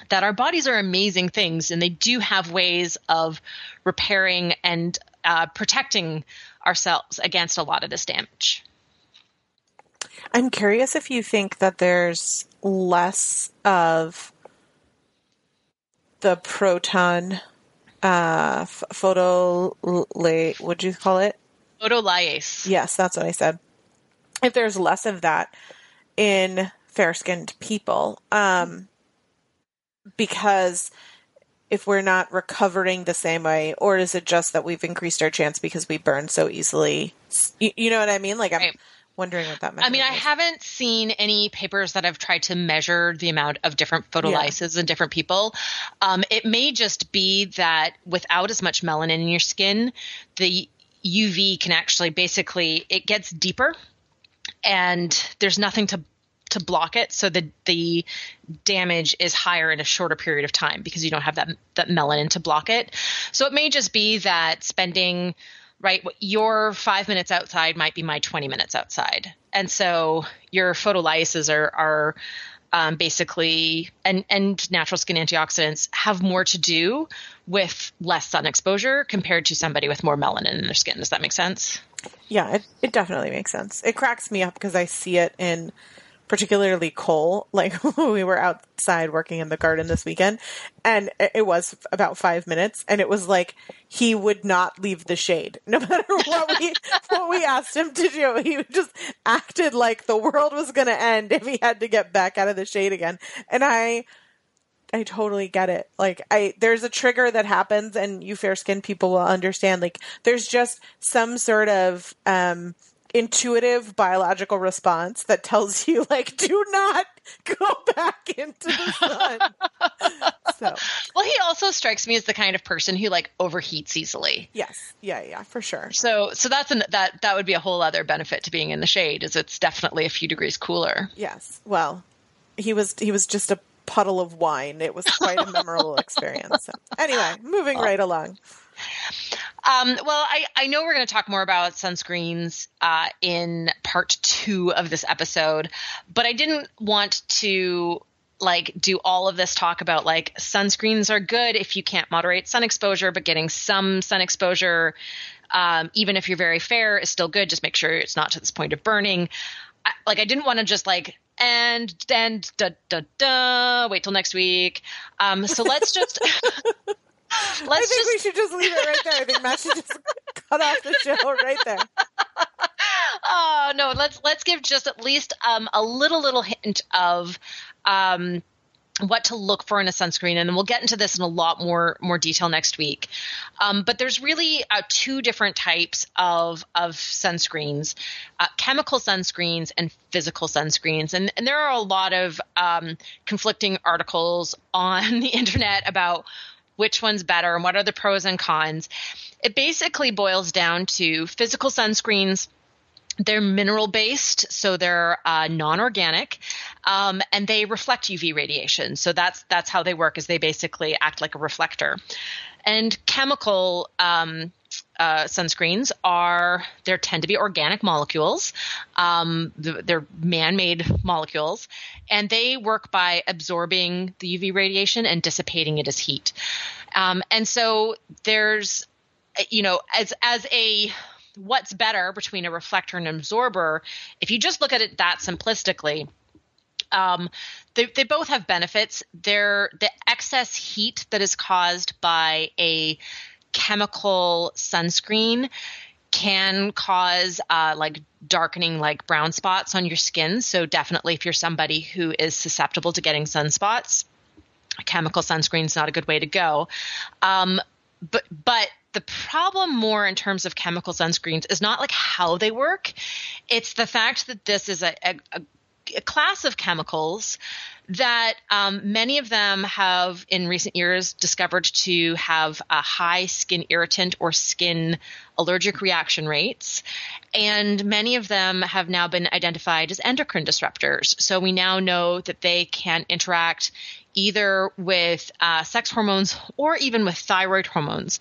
that our bodies are amazing things and they do have ways of repairing and uh, protecting ourselves against a lot of this damage. I'm curious if you think that there's less of the proton uh, f- photo would you call it? Photolyase. Yes, that's what I said. If there's less of that in fair skinned people, um, because if we're not recovering the same way, or is it just that we've increased our chance because we burn so easily? You, you know what I mean? Like I'm right. wondering what that. I mean, I haven't seen any papers that have tried to measure the amount of different photolyases yeah. in different people. Um, it may just be that without as much melanin in your skin, the UV can actually basically it gets deeper, and there's nothing to to block it so the the damage is higher in a shorter period of time because you don't have that that melanin to block it. So it may just be that spending right your 5 minutes outside might be my 20 minutes outside. And so your photolyases are are um, basically and and natural skin antioxidants have more to do with less sun exposure compared to somebody with more melanin in their skin. Does that make sense? Yeah, it, it definitely makes sense. It cracks me up because I see it in particularly Cole. [LAUGHS] Like we were outside working in the garden this weekend and it was about five minutes and it was like he would not leave the shade [LAUGHS] no matter what we, what we asked him to do. He just acted like the world was to end if he had to get back out of the shade again. And I, I totally get it. Like I there's a trigger that happens and you fair skinned people will understand. Like there's just some sort of um intuitive biological response that tells [LAUGHS] you like do not go back into the sun. so, well, he also strikes me as the kind of person who like overheats easily. Yes, yeah, yeah, for sure. So, so that's an, that that would be a whole other benefit to being in the shade, is it's definitely a few degrees cooler. Yes. Well, he was he was just a puddle of wine. It was quite a memorable [LAUGHS] experience. So, anyway, moving right along. Um, well, I, I know we're going to talk more about sunscreens uh, in part two of this episode, but I didn't want to like do all of this talk about like sunscreens are good if you can't moderate sun exposure, but getting some sun exposure, um, even if you're very fair, is still good. Just make sure it's not to this point of burning. I, like I didn't want to just like and and da da da wait till next week. Um, so let's just [LAUGHS] Let's I think just... we should just leave it right there. I think Matt should just [LAUGHS] cut off the show right there. [LAUGHS] Oh no, let's let's give just at least um, a little little hint of um, what to look for in a sunscreen and we'll get into this in a lot more more detail next week um, but there's really uh, two different types of of sunscreens uh, chemical sunscreens and physical sunscreens and, and there are a lot of um, conflicting articles on [LAUGHS] the internet about which one's better and what are the pros and cons it basically boils down to physical sunscreens they're mineral based, so they're uh, non-organic, um, and they reflect UV radiation. So that's that's how they work. Is they basically act like a reflector. And chemical um, uh, sunscreens are there tend to be organic molecules. Um, they're man-made molecules, and they work by absorbing the UV radiation and dissipating it as heat. Um, and so there's, you know, as as a what's better between a reflector and an absorber, if you just look at it that simplistically, um, they, they both have benefits. They're the excess heat that is caused by a chemical sunscreen can cause uh, like darkening like brown spots on your skin. So definitely if you're somebody who is susceptible to getting sunspots chemical sunscreen is not a good way to go. Um, but but the problem more in terms of chemical sunscreens is not like how they work. It's the fact that this is a, a, a class of chemicals that um, many of them have in recent years discovered to have a high skin irritant or skin allergic reaction rates. And many of them have now been identified as endocrine disruptors. So we now know that they can interact either with uh, sex hormones or even with thyroid hormones.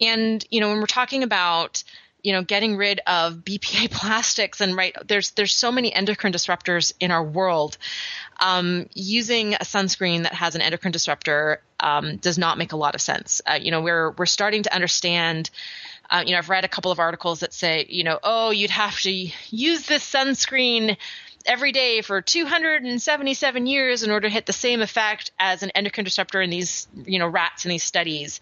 And, you know, when we're talking about you know getting rid of [LAUGHS] BPA plastics and right there's there's so many endocrine disruptors in our world. Um, using a sunscreen that has an endocrine disruptor um, does not make a lot of sense. Uh, you know we're we're starting to understand. Uh, you know I've read a couple of articles that say you know oh you'd have to use this sunscreen every day for 277 years in order to hit the same effect as an endocrine disruptor in these you know rats in these studies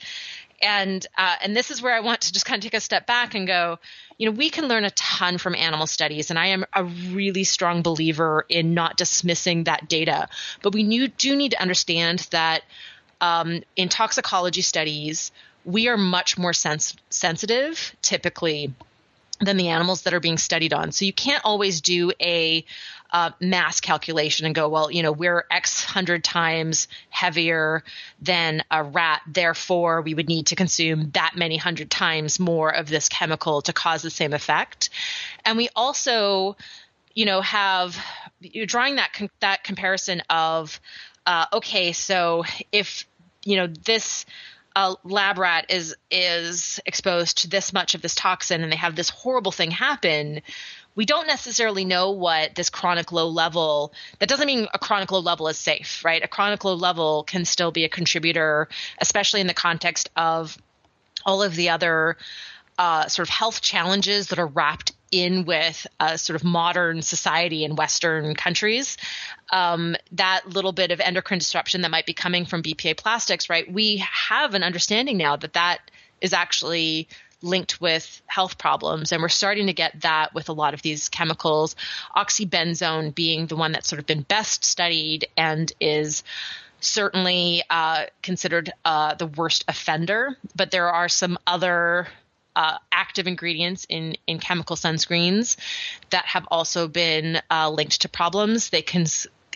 and uh, and this is where I want to just kind of take a step back and go, you know, we can learn a ton from animal studies, and I am a really strong believer in not dismissing that data. But we do need to understand that um, in toxicology studies, we are much more sens- sensitive, typically, than the animals that are being studied on. So you can't always do a uh, mass calculation and go, well, you know, we're X hundred times heavier than a rat, therefore we would need to consume that many hundred times more of this chemical to cause the same effect. And we also, you know, have you're drawing that that comparison of, uh, okay, so if you know this a lab rat is is exposed to this much of this toxin and they have this horrible thing happen we don't necessarily know what this chronic low level that doesn't mean a chronic low level is safe right? A chronic low level can still be a contributor especially in the context of all of the other uh, sort of health challenges that are wrapped in with a sort of modern society in Western countries. Um, that little bit of endocrine disruption that might be coming from BPA plastics, right? We have an understanding now that that is actually linked with health problems. And we're starting to get that with a lot of these chemicals, oxybenzone being the one that's sort of been best studied and is certainly uh, considered uh, the worst offender. But there are some other uh, active ingredients in, in chemical sunscreens that have also been uh, linked to problems. They can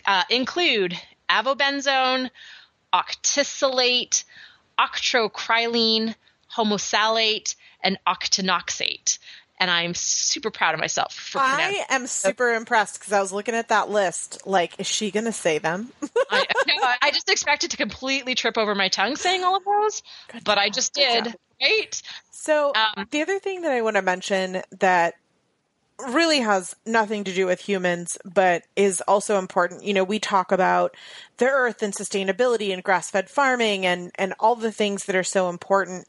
uh, include avobenzone, octisalate, octocrylene, homosalate, and octinoxate. And I'm super proud of myself for I am super impressed because I was looking at that list. Like, is she going to say them? [LAUGHS] I, no, I just expected to completely trip over my tongue saying all of those, Good but job. I just did. Right? So, um, the other thing that I want to mention that really has nothing to do with humans, but is also important. You know, we talk about the earth and sustainability and grass fed farming and, and all the things that are so important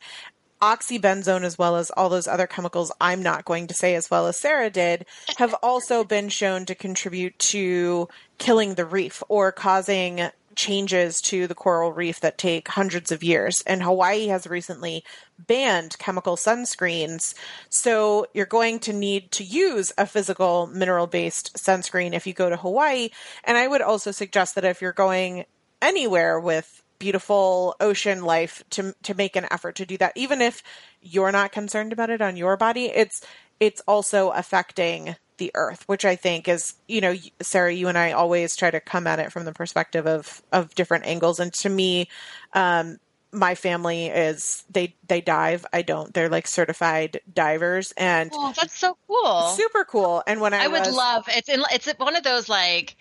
oxybenzone as well as all those other chemicals I'm not going to say as well as Sarah did have [LAUGHS] also been shown to contribute to killing the reef or causing changes to the coral reef that take hundreds of years. And Hawaii has recently banned chemical sunscreens. So you're going to need to use a physical mineral based sunscreen if you go to Hawaii. And I would also suggest that if you're going anywhere with beautiful ocean life to to make an effort to do that even if you're not concerned about it on your body it's it's also affecting the earth which i think is you know sarah you and i always try to come at it from the perspective of of different angles. And to me um my family is they they dive. I don't. They're like certified divers. And oh that's so cool. Super cool. And when i, I was, would love it's in, it's one of those like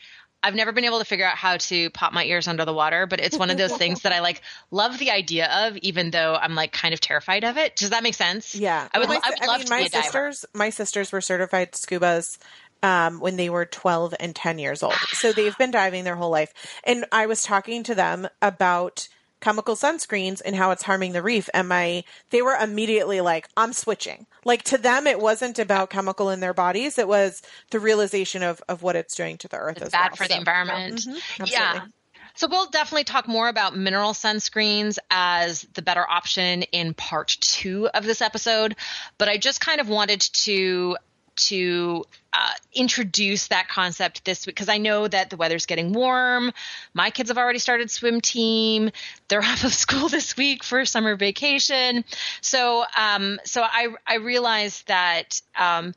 I've never been able to figure out how to pop my ears under the water, but it's one of those things that I like love the idea of, even though I'm like kind of terrified of it. Does that make sense? Yeah, I would. Well, my, I would I love mean, to my be a diver. sisters. My sisters were certified scubas um, when they were 12 and 10 years old. So they've been diving their whole life. And I was talking to them about chemical sunscreens and how it's harming the reef and my they were immediately like i'm switching like to them it wasn't about chemical in their bodies it was the realization of of what it's doing to the earth It's bad well. for the So, environment. mhm, Yeah. So we'll definitely talk more about mineral sunscreens as the better option in part two of this episode. But I just kind of wanted to to uh, introduce that concept this week because I know that the weather's getting warm. My kids have already started swim team. They're [LAUGHS] off of school this week for summer vacation. So um, so I I realized that. Um,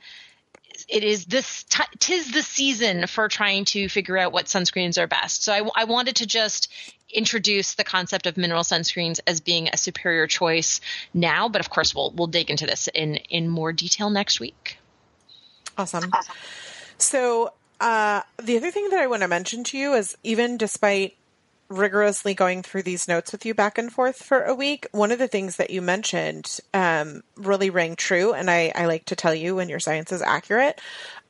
it is this t- tis the season for trying to figure out what sunscreens are best. So I, I wanted to just introduce the concept of mineral sunscreens as being a superior choice now, but of course we'll we'll dig into this in in more detail next week. Awesome. So, uh, the other thing that I want to mention to you is even despite rigorously going through these notes with you back and forth for a week, one of the things that you mentioned um, really rang true. And I, I like to tell you when your science is accurate.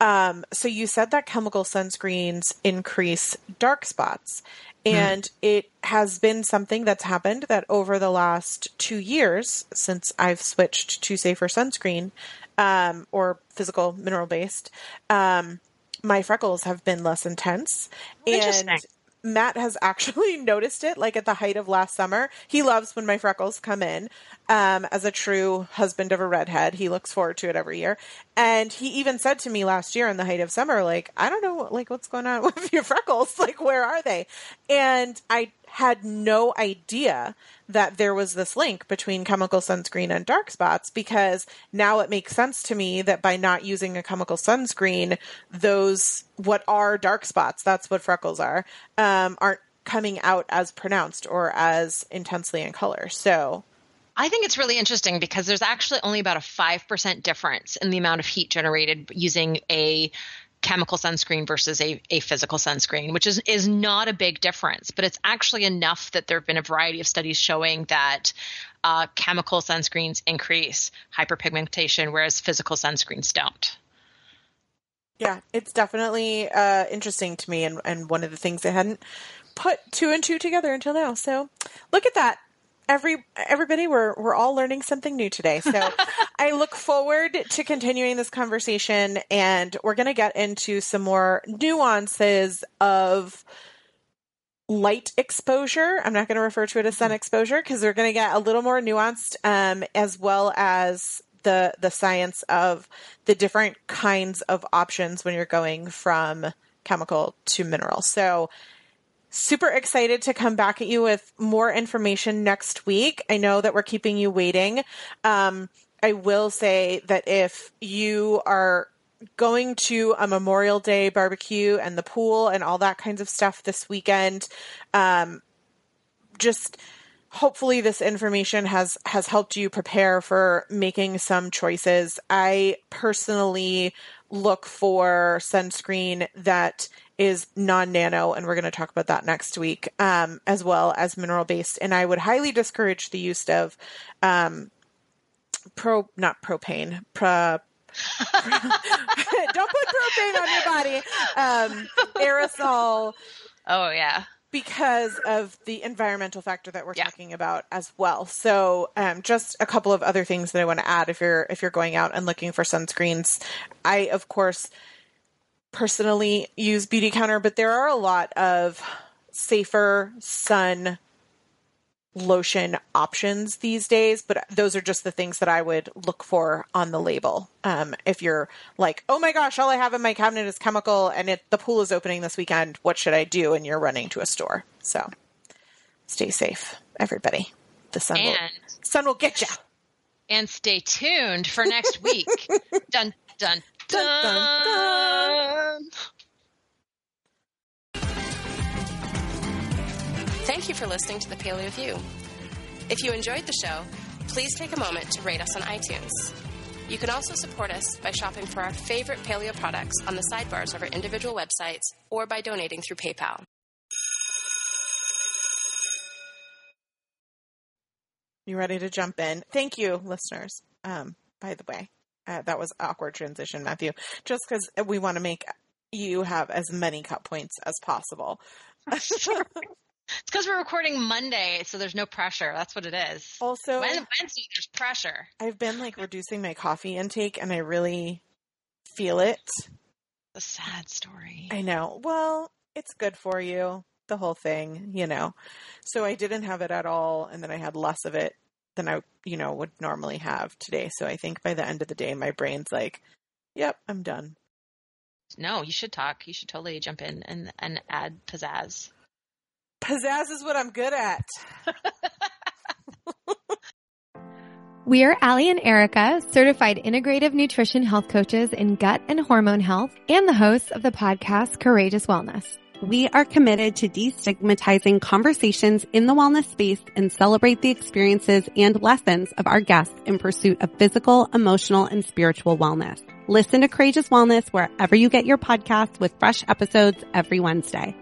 Um, so, you said that chemical sunscreens increase dark spots. And it has been something that's happened that over the last two years since I've switched to safer sunscreen um, or physical mineral based, um, my freckles have been less intense. And Matt has [LAUGHS] actually noticed it like at the height of last summer. He loves when my freckles come in. Um, as a true husband of a redhead, he looks forward to it every year. And he even said to me last year in the height of summer, like, I don't know, like, what's going on [LAUGHS] with your freckles? Like, where are they? And I had no idea that there was this link between chemical sunscreen and dark spots because now it makes sense to me that by not using a chemical sunscreen, those what are dark spots, that's what freckles are, um, aren't coming out as pronounced or as intensely in color. So I think it's really interesting because there's actually only about a 5% difference in the amount of heat generated using a chemical sunscreen versus a, a physical sunscreen, which is, is not a big difference, but it's actually enough that there have been a variety of studies showing that uh, chemical sunscreens increase hyperpigmentation, whereas physical sunscreens don't. Yeah, it's definitely uh, interesting to me, and, and one of the things I hadn't put two and two together until now. So look at that. Every everybody, we're we're all learning something new today. So [LAUGHS] I look forward to continuing this conversation, and we're going to get into some more nuances of light exposure. I'm not going to refer to it as sun exposure because we're going to get a little more nuanced, um, as well as the the science of the different kinds of options when you're going from chemical to mineral. So super excited to come back at you with more information next week. I know that we're keeping you waiting. Um, I will say that if you are going to a Memorial Day barbecue and the pool and all that kinds of stuff this weekend, um, just hopefully this information has has helped you prepare for making some choices. I personally look for sunscreen that is non-nano and we're going to talk about that next week um, as well as mineral based and i would highly discourage the use of um, pro not propane pro, [LAUGHS] don't put propane on your body um, aerosol Oh, yeah. because of the environmental factor that we're Yeah. talking about as well. So, um, just a couple of other things that I want to add if you're if you're going out and looking for sunscreens. I of course personally use Beautycounter, but there are a lot of safer sun lotion options these days but those are just the things that i would look for on the label um, if you're like oh my gosh all i have in my cabinet is chemical and it the pool is opening this weekend what should i do and you're running to a store so stay safe, everybody. The sun will, sun will get you. and stay tuned for next week. [LAUGHS] dun dun dun. Dun, dun, Thank you for listening to the Paleo View. If you enjoyed the show, please take a moment to rate us on iTunes. You can also support us by shopping for our favorite paleo products on the sidebars of our individual websites or by donating through PayPal. You ready to jump in? Thank you, listeners. Um, by the way, uh, that was awkward transition, Matthew. Just because we want to make you have as many cut points as possible. [LAUGHS] [LAUGHS] It's because we're recording Monday, so there's no pressure. That's what it is. Also, When, Wednesday, there's pressure. I've been like reducing my coffee intake, and I really feel it. A sad story. I know. Well, it's good for you, the whole thing, you know. So I didn't have it at all, and then I had less of it than I, you know, would normally have today. So I think by the end of the day, my brain's like, "Yep, I'm done." No, you should talk. You should totally jump in and, and add pizzazz. Pizzazz is what I'm good at. [LAUGHS] We are Allie and Erica, certified integrative nutrition health coaches in gut and hormone health, and the hosts of the podcast Courageous Wellness. We are committed to destigmatizing conversations in the wellness space and celebrate the experiences and lessons of our guests in pursuit of physical, emotional, and spiritual wellness. Listen to Courageous Wellness wherever you get your podcasts with fresh episodes every Wednesday.